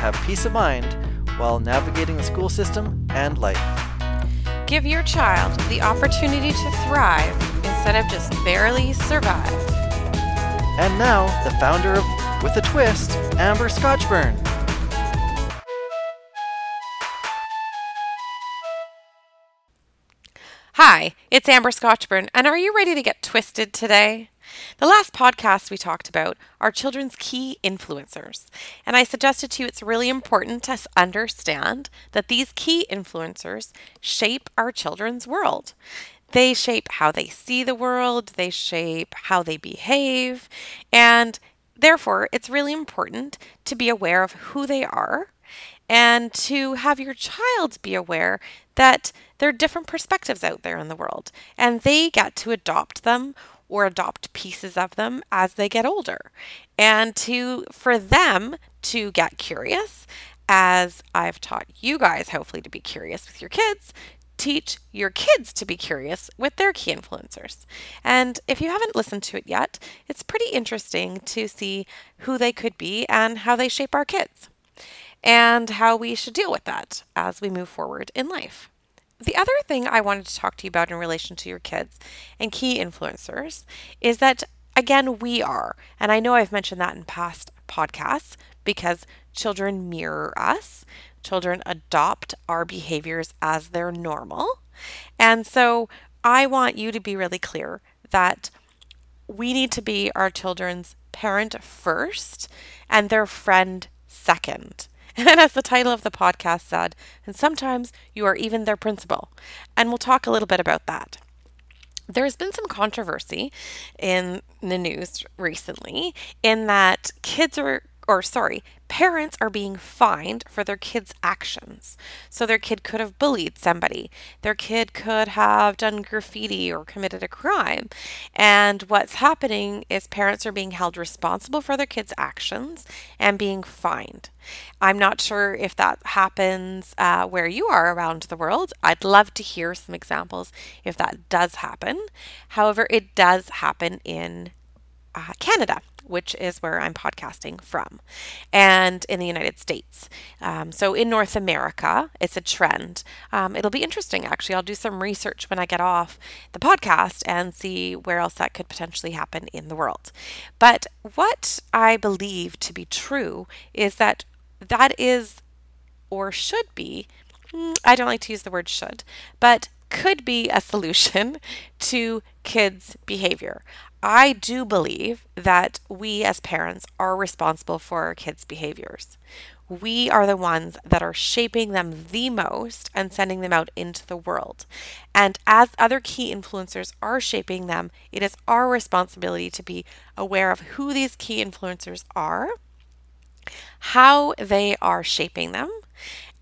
have peace of mind while navigating the school system and life. Give your child the opportunity to thrive instead of just barely survive. And now, the founder of With a Twist, Amber Scotchburn. Hi, it's Amber Scotchburn, and are you ready to get twisted today? The last podcast we talked about are children's key influencers, and I suggested to you it's really important to understand that these key influencers shape our children's world. They shape how they see the world, they shape how they behave, and therefore it's really important to be aware of who they are and to have your child be aware that there are different perspectives out there in the world and they get to adopt them or adopt pieces of them as they get older and to for them to get curious as I've taught you guys hopefully to be curious with your kids teach your kids to be curious with their key influencers. And if you haven't listened to it yet, it's pretty interesting to see who they could be and how they shape our kids and how we should deal with that as we move forward in life. The other thing I wanted to talk to you about in relation to your kids and key influencers is that, again, we are, and I know I've mentioned that in past podcasts because children mirror us, children adopt our behaviors as their normal. And so I want you to be really clear that we need to be our children's parent first and their friend second. And as the title of the podcast said, and sometimes you are even their principal. And we'll talk a little bit about that. There's been some controversy in the news recently in that kids are or sorry, parents are being fined for their kids' actions. So their kid could have bullied somebody, their kid could have done graffiti or committed a crime. And what's happening is parents are being held responsible for their kids' actions and being fined. I'm not sure if that happens uh, where you are around the world. I'd love to hear some examples if that does happen. However, it does happen in uh, Canada which is where I'm podcasting from, and in the United States. Um, so in North America, it's a trend. Um, it'll be interesting, actually. I'll do some research when I get off the podcast and see where else that could potentially happen in the world. But what I believe to be true is that that is or should be. Hmm, I don't like to use the word should, but could be a solution to kids' behavior. I do believe that we as parents are responsible for our kids' behaviors. We are the ones that are shaping them the most and sending them out into the world. And as other key influencers are shaping them, it is our responsibility to be aware of who these key influencers are, how they are shaping them,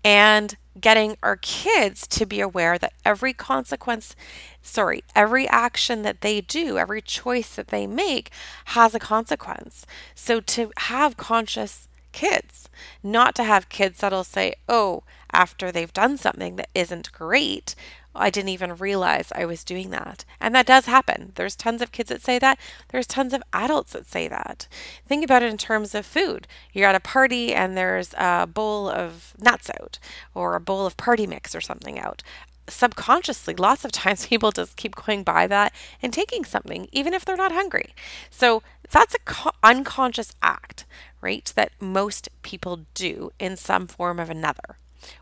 and getting our kids to be aware that every consequence, sorry, every action that they do, every choice that they make has a consequence. So to have conscious kids, not to have kids that'll say, oh, after they've done something that isn't great, I didn't even realize I was doing that. And that does happen. There's tons of kids that say that. There's tons of adults that say that. Think about it in terms of food. You're at a party and there's a bowl of nuts out or a bowl of party mix or something out. Subconsciously, lots of times people just keep going by that and taking something, even if they're not hungry. So that's a co- unconscious act, right? That most people do in some form of another.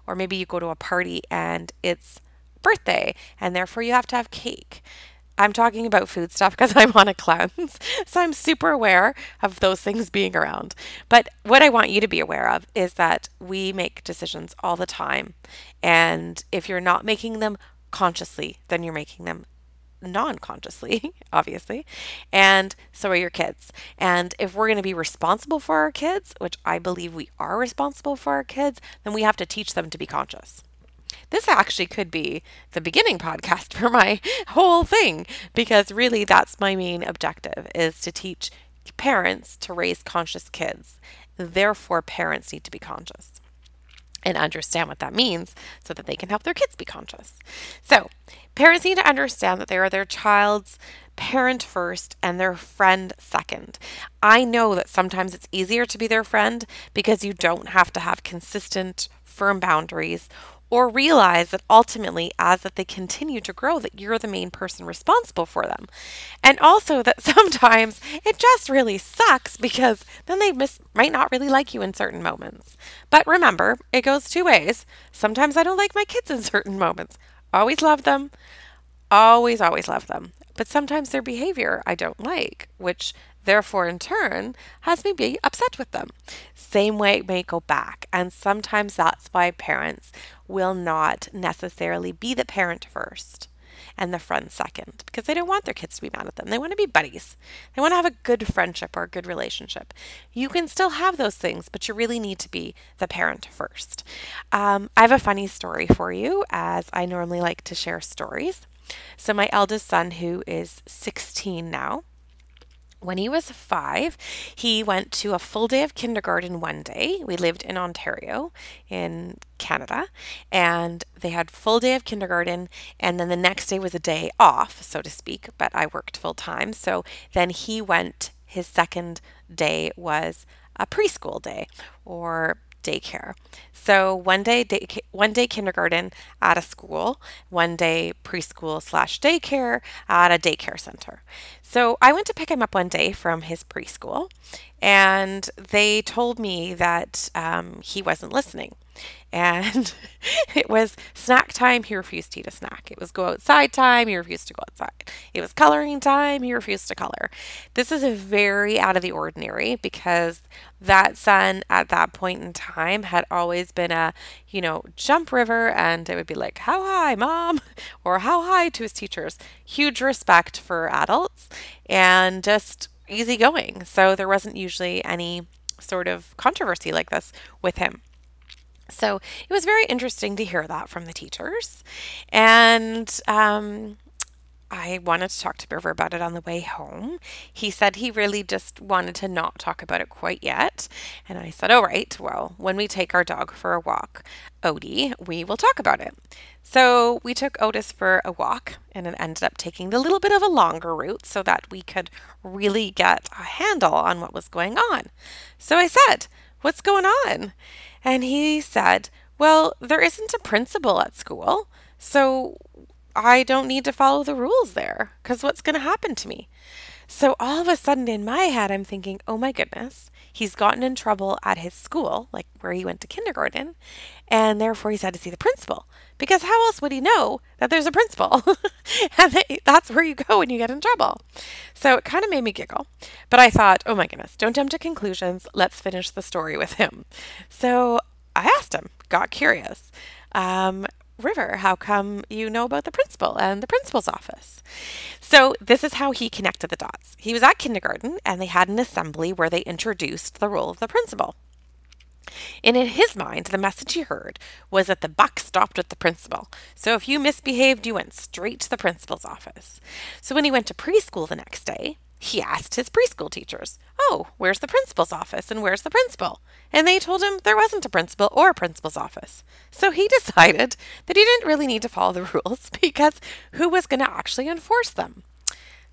Or maybe you go to a party and it's birthday, and therefore you have to have cake. I'm talking about food stuff because I'm on a cleanse. So I'm super aware of those things being around. But what I want you to be aware of is that we make decisions all the time. And if you're not making them consciously, then you're making them non consciously, obviously, and so are your kids. And if we're going to be responsible for our kids, which I believe we are responsible for our kids, then we have to teach them to be conscious. This actually could be the beginning podcast for my whole thing because really that's my main objective is to teach parents to raise conscious kids. Therefore, parents need to be conscious and understand what that means so that they can help their kids be conscious. So, parents need to understand that they are their child's parent first and their friend second. I know that sometimes it's easier to be their friend because you don't have to have consistent, firm boundaries or realize that ultimately as that they continue to grow that you're the main person responsible for them. And also that sometimes it just really sucks because then they miss, might not really like you in certain moments. But remember it goes two ways. Sometimes i don't like my kids in certain moments. Always love them. Always always love them but sometimes their behavior i don't like which therefore in turn has me be upset with them. Same way it may go back. And sometimes that's why parents will not necessarily be the parent first and the friend second because they don't want their kids to be mad at them. They want to be buddies. They want to have a good friendship or a good relationship. You can still have those things, but you really need to be the parent first. Um, I have a funny story for you, as I normally like to share stories. So, my eldest son, who is 16 now, when he was five, he went to a full day of kindergarten one day. We lived in Ontario, in Canada, and they had full day of kindergarten, and then the next day was a day off, so to speak. But I worked full time, so then he went. His second day was a preschool day, or daycare. So one day, day one day kindergarten at a school, one day preschool slash daycare at a daycare center. So I went to pick him up one day from his preschool, and they told me that um, he wasn't listening. And it was snack time, he refused to eat a snack. It was go outside time, he refused to go outside. It was coloring time, he refused to color. This is very out of the ordinary because that son at that point in time had always been a, you know, jump river and it would be like, how high, mom? Or how high to his teachers. Huge respect for adults and just easygoing. So there wasn't usually any sort of controversy like this with him. So it was very interesting to hear that from the teachers. And um, I wanted to talk to River about it on the way home. He said he really just wanted to not talk about it quite yet. And I said, All right, well, when we take our dog for a walk, Odie, we will talk about it. So we took Otis for a walk and it ended up taking the little bit of a longer route so that we could really get a handle on what was going on. So I said, What's going on? And he said, Well, there isn't a principal at school. So I don't need to follow the rules there because what's going to happen to me? So all of a sudden in my head, I'm thinking, oh my goodness, he's gotten in trouble at his school, like where he went to kindergarten, and therefore he's had to see the principal. Because how else would he know that there's a principal? and that's where you go when you get in trouble. So it kind of made me giggle. But I thought, oh my goodness, don't jump to conclusions. Let's finish the story with him. So I asked him, got curious. Um, River, how come you know about the principal and the principal's office? So, this is how he connected the dots. He was at kindergarten and they had an assembly where they introduced the role of the principal. And in his mind, the message he heard was that the buck stopped with the principal. So if you misbehaved, you went straight to the principal's office. So when he went to preschool the next day, he asked his preschool teachers, Oh, where's the principal's office and where's the principal? And they told him there wasn't a principal or a principal's office. So he decided that he didn't really need to follow the rules because who was going to actually enforce them?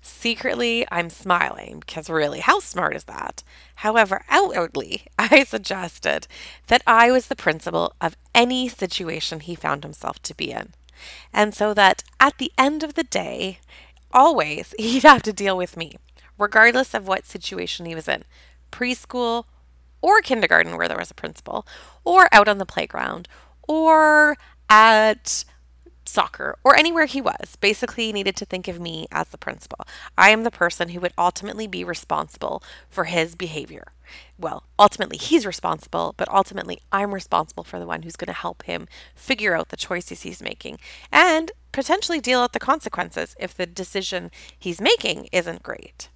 Secretly, I'm smiling because really, how smart is that? However, outwardly, I suggested that I was the principal of any situation he found himself to be in. And so that at the end of the day, always he'd have to deal with me regardless of what situation he was in preschool or kindergarten, where there was a principal, or out on the playground, or at soccer or anywhere he was, basically he needed to think of me as the principal. I am the person who would ultimately be responsible for his behavior. Well, ultimately he's responsible, but ultimately I'm responsible for the one who's going to help him figure out the choices he's making and potentially deal out the consequences if the decision he's making isn't great.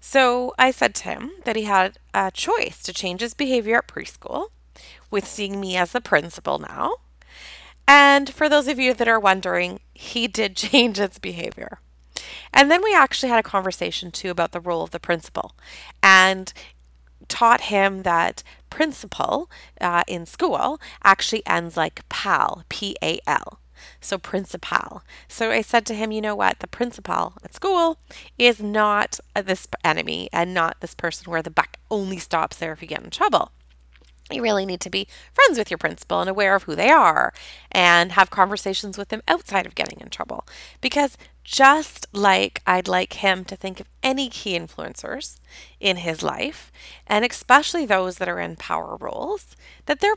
So I said to him that he had a choice to change his behavior at preschool with seeing me as the principal now and for those of you that are wondering, he did change its behavior. And then we actually had a conversation too about the role of the principal and taught him that principal uh, in school actually ends like pal, P A L. So principal. So I said to him, you know what? The principal at school is not this enemy and not this person where the buck only stops there if you get in trouble you really need to be friends with your principal and aware of who they are and have conversations with them outside of getting in trouble. Because just like I'd like him to think of any key influencers in his life, and especially those that are in power roles, that they're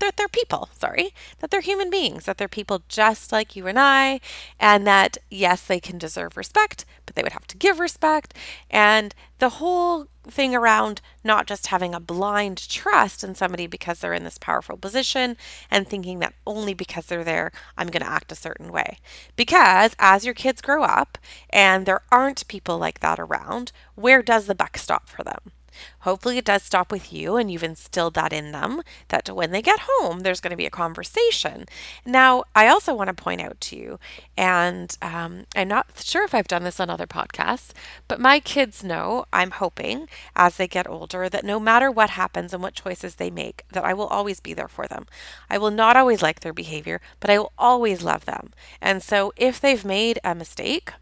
that they're people, sorry, that they're human beings, that they're people just like you and I, and that yes, they can deserve respect, but they would have to give respect. And the whole thing around not just having a blind trust in somebody because they're in this powerful position and thinking that only because they're there, I'm going to act a certain way. Because as your kids grow up and there aren't people like that around, where does the buck stop for them? Hopefully, it does stop with you and you've instilled that in them that when they get home, there's going to be a conversation. Now, I also want to point out to you, and um, I'm not sure if I've done this on other podcasts, but my kids know, I'm hoping, as they get older, that no matter what happens and what choices they make, that I will always be there for them. I will not always like their behavior, but I will always love them. And so if they've made a mistake,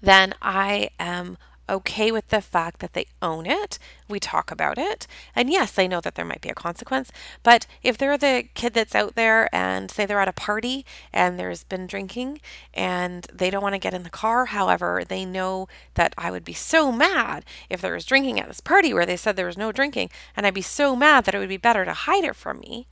then I am okay with the fact that they own it. We talk about it. And yes, I know that there might be a consequence, but if they're the kid that's out there and say they're at a party and there's been drinking and they don't want to get in the car, however, they know that I would be so mad if there was drinking at this party where they said there was no drinking, and I'd be so mad that it would be better to hide it from me.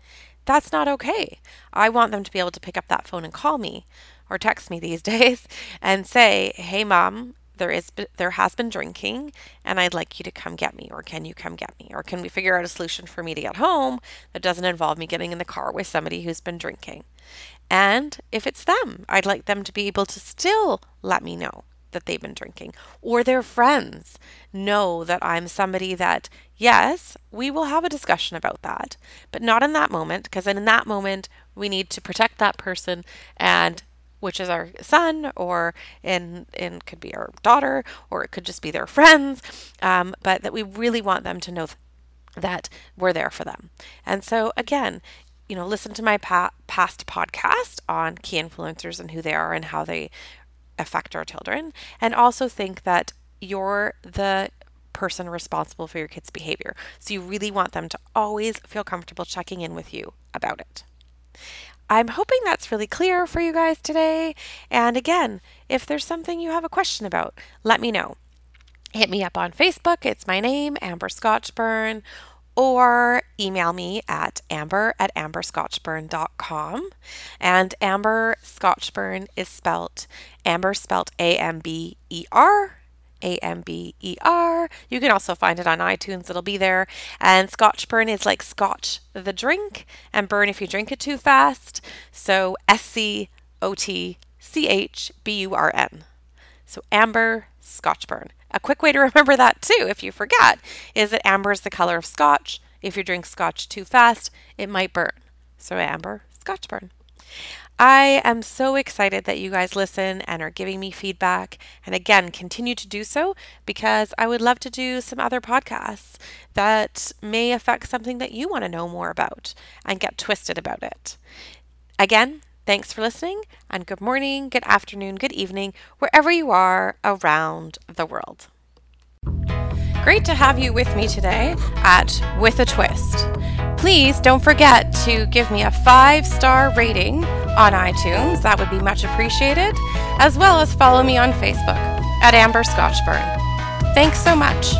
That's not okay. I want them to be able to pick up that phone and call me or text me these days and say, "Hey mom, there is there has been drinking and I'd like you to come get me or can you come get me or can we figure out a solution for me to get home that doesn't involve me getting in the car with somebody who's been drinking. And if it's them, I'd like them to be able to still let me know that they've been drinking or their friends know that I'm somebody that yes, we will have a discussion about that, but not in that moment because in that moment we need to protect that person and which is our son, or in in could be our daughter, or it could just be their friends. Um, but that we really want them to know th- that we're there for them. And so again, you know, listen to my pa- past podcast on key influencers and who they are and how they affect our children, and also think that you're the person responsible for your kids' behavior. So you really want them to always feel comfortable checking in with you about it. I'm hoping that's really clear for you guys today. And again, if there's something you have a question about, let me know. Hit me up on Facebook. It's my name, Amber Scotchburn, or email me at amber at amberscotchburn.com. And Amber Scotchburn is spelt Amber spelt A M B E R a M B E R. You can also find it on iTunes, it'll be there. And Scotchburn is like scotch the drink, and burn if you drink it too fast. So S C O T C H B U R N. So Amber Scotchburn. A quick way to remember that too, if you forget, is that amber is the color of scotch. If you drink scotch too fast, it might burn. So Amber Scotchburn. I am so excited that you guys listen and are giving me feedback. And again, continue to do so because I would love to do some other podcasts that may affect something that you want to know more about and get twisted about it. Again, thanks for listening and good morning, good afternoon, good evening, wherever you are around the world. Great to have you with me today at With a Twist. Please don't forget to give me a five star rating on iTunes. That would be much appreciated, as well as follow me on Facebook at Amber Scotchburn. Thanks so much.